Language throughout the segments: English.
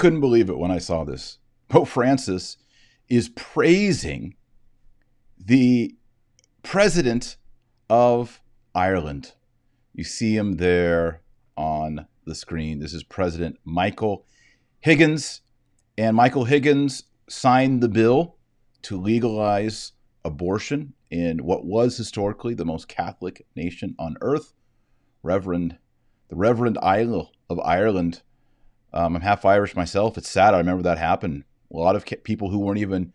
couldn't believe it when I saw this. Pope Francis is praising the president of Ireland. You see him there on the screen. This is President Michael Higgins. And Michael Higgins signed the bill to legalize abortion in what was historically the most Catholic nation on earth. Reverend, the Emerald Isle of Ireland. Um, I'm half Irish myself. It's sad. I remember that happened. A lot of people who weren't even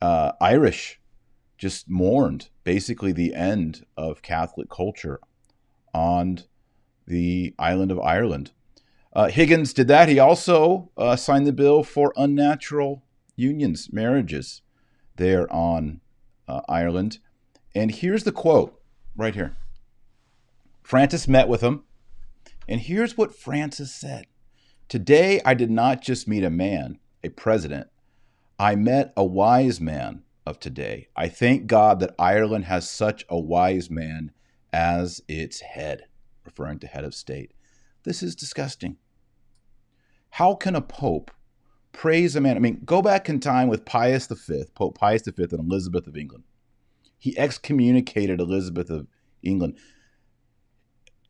uh, Irish just mourned basically the end of Catholic culture on the island of Ireland. Uh, Higgins did that. He also uh, signed the bill for unnatural unions, marriages, there on uh, Ireland. And here's the quote right here Francis met with him, and here's what Francis said Today I did not just meet a man, a president, I met a wise man of today. I thank God that Ireland has such a wise man as its head, referring to head of state. This is disgusting. How can a pope praise a man? I mean, go back in time with Pius V, Pope Pius V, and Elizabeth of England. He excommunicated Elizabeth of England.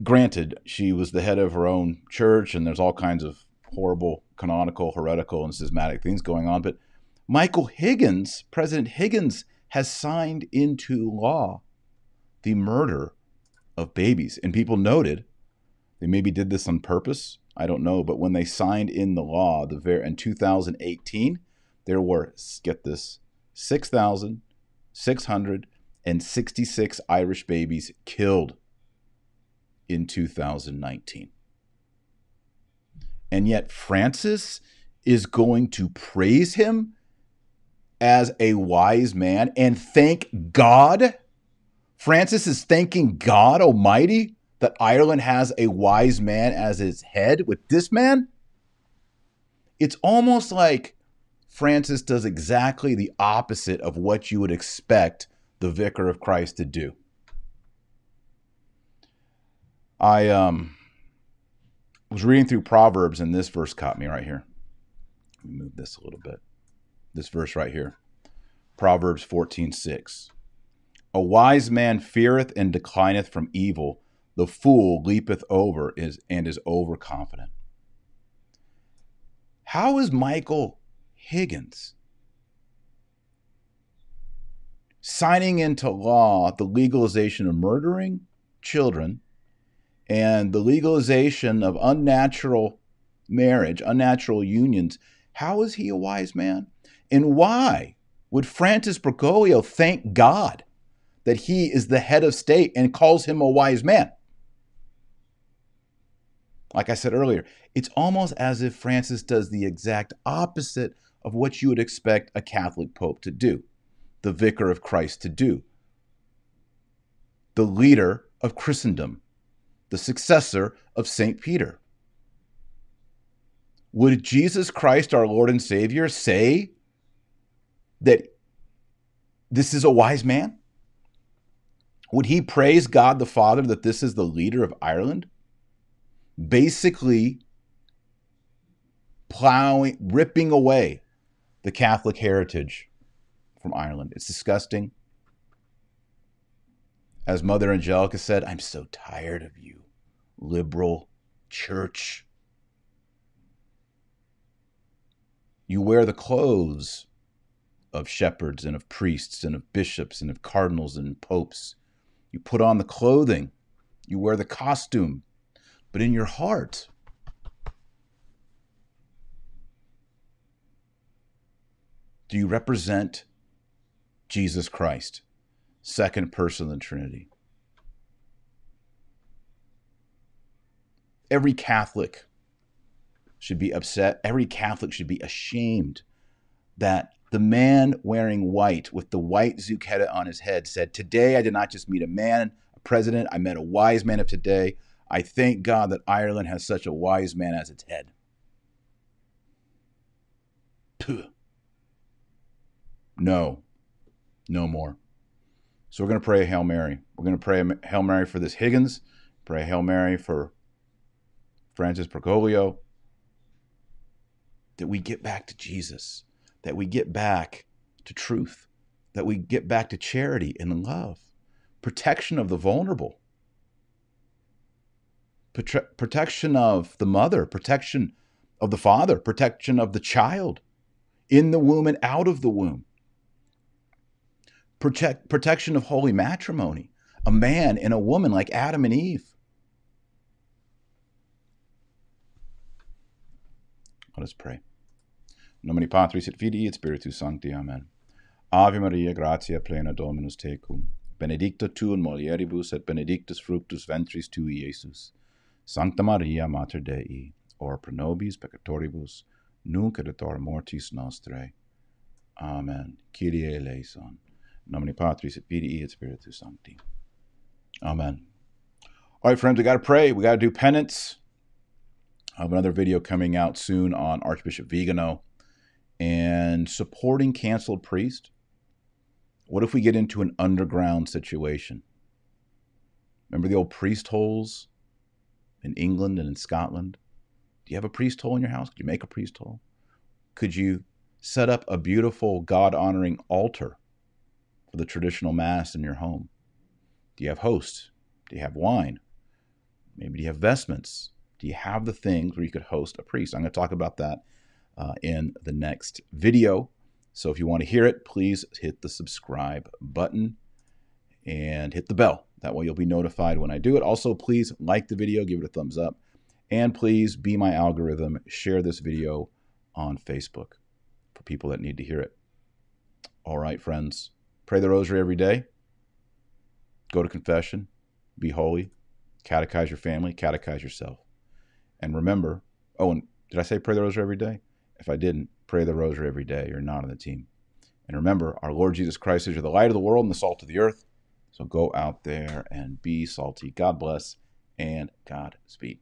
Granted, she was the head of her own church, and there's all kinds of horrible, canonical, heretical, and schismatic things going on, but Michael Higgins, President Higgins, has signed into law the murder of babies. And people noted they maybe did this on purpose. I don't know. But when they signed in the law the ver- in 2018, there were, get this, 6,666 Irish babies killed in 2019. And yet Francis is going to praise him as a wise man and thank God. Francis is thanking God Almighty that Ireland has a wise man as its head with this man. It's almost like Francis does exactly the opposite of what you would expect the vicar of Christ to do. I um, was reading through Proverbs, and this verse caught me right here. Let me move this a little bit this verse right here Proverbs 14 6. A wise man feareth and declineth from evil, the fool leapeth over is, and is overconfident. How is Michael Higgins signing into law the legalization of murdering children and the legalization of unnatural marriage, unnatural unions? How is he a wise man? And why would Francis Bergoglio thank God that he is the head of state and calls him a wise man? Like I said earlier, it's almost as if Francis does the exact opposite of what you would expect a Catholic pope to do, the vicar of Christ to do, the leader of Christendom, the successor of St. Peter. Would Jesus Christ, our Lord and Savior, say that this is a wise man? Would he praise God the Father that this is the leader of Ireland? Basically, plowing, ripping away the Catholic heritage from Ireland. It's disgusting. As Mother Angelica said, I'm so tired of you, liberal church. You wear the clothes of shepherds and of priests and of bishops and of cardinals and popes. You put on the clothing, you wear the costume, but in your heart, do you represent Jesus Christ, second person of the Trinity? Every Catholic should be upset. Every Catholic should be ashamed that the man wearing white with the white zucchetto on his head said, Today I did not just meet a man, a president, I met a wise man of today. I thank God that Ireland has such a wise man as its head. Puh. No, no more. So we're going to pray a Hail Mary. We're going to pray a Hail Mary for this Higgins, pray a Hail Mary for Francis Bergoglio, that we get back to Jesus, that we get back to truth, that we get back to charity and love, protection of the vulnerable, protection of the mother, protection of the father, protection of the child. In the womb and out of the womb, Protect, protection of holy matrimony, a man and a woman like Adam and Eve. Let us pray. Nomine Patris et Filii et Spiritus Sancti. Amen. Ave Maria, gratia plena Dominus tecum. Benedicta tu in mulieribus et benedictus fructus ventris tui, Iesus. Sancta Maria, Mater Dei, ora pro nobis peccatoribus, nunc et mortis nostrae. Amen. Kyrie eleison. Nomine Patris et Filii et Spiritus Sancti. Amen. All right, friends, we got to pray. We got to do penance. I have another video coming out soon on Archbishop Vigano and supporting canceled priest. What if we get into an underground situation? Remember the old priest holes in England and in Scotland? Do you have a priest hole in your house? Could you make a priest hole? Could you set up a beautiful God honoring altar for the traditional Mass in your home? Do you have hosts? Do you have wine? Maybe do you have vestments? Do you have the things where you could host a priest? I'm going to talk about that uh, in the next video. So if you want to hear it, please hit the subscribe button and hit the bell. That way you'll be notified when I do it. Also, please like the video, give it a thumbs up, and please be my algorithm. Share this video on Facebook for people that need to hear it. All right, friends. Pray the rosary every day. Go to confession. Be holy. Catechize your family. Catechize yourself. And remember, oh, and did I say pray the rosary every day? If I didn't, pray the rosary every day. You're not on the team. And remember, our Lord Jesus Christ is the light of the world and the salt of the earth. So go out there and be salty. God bless and God speed.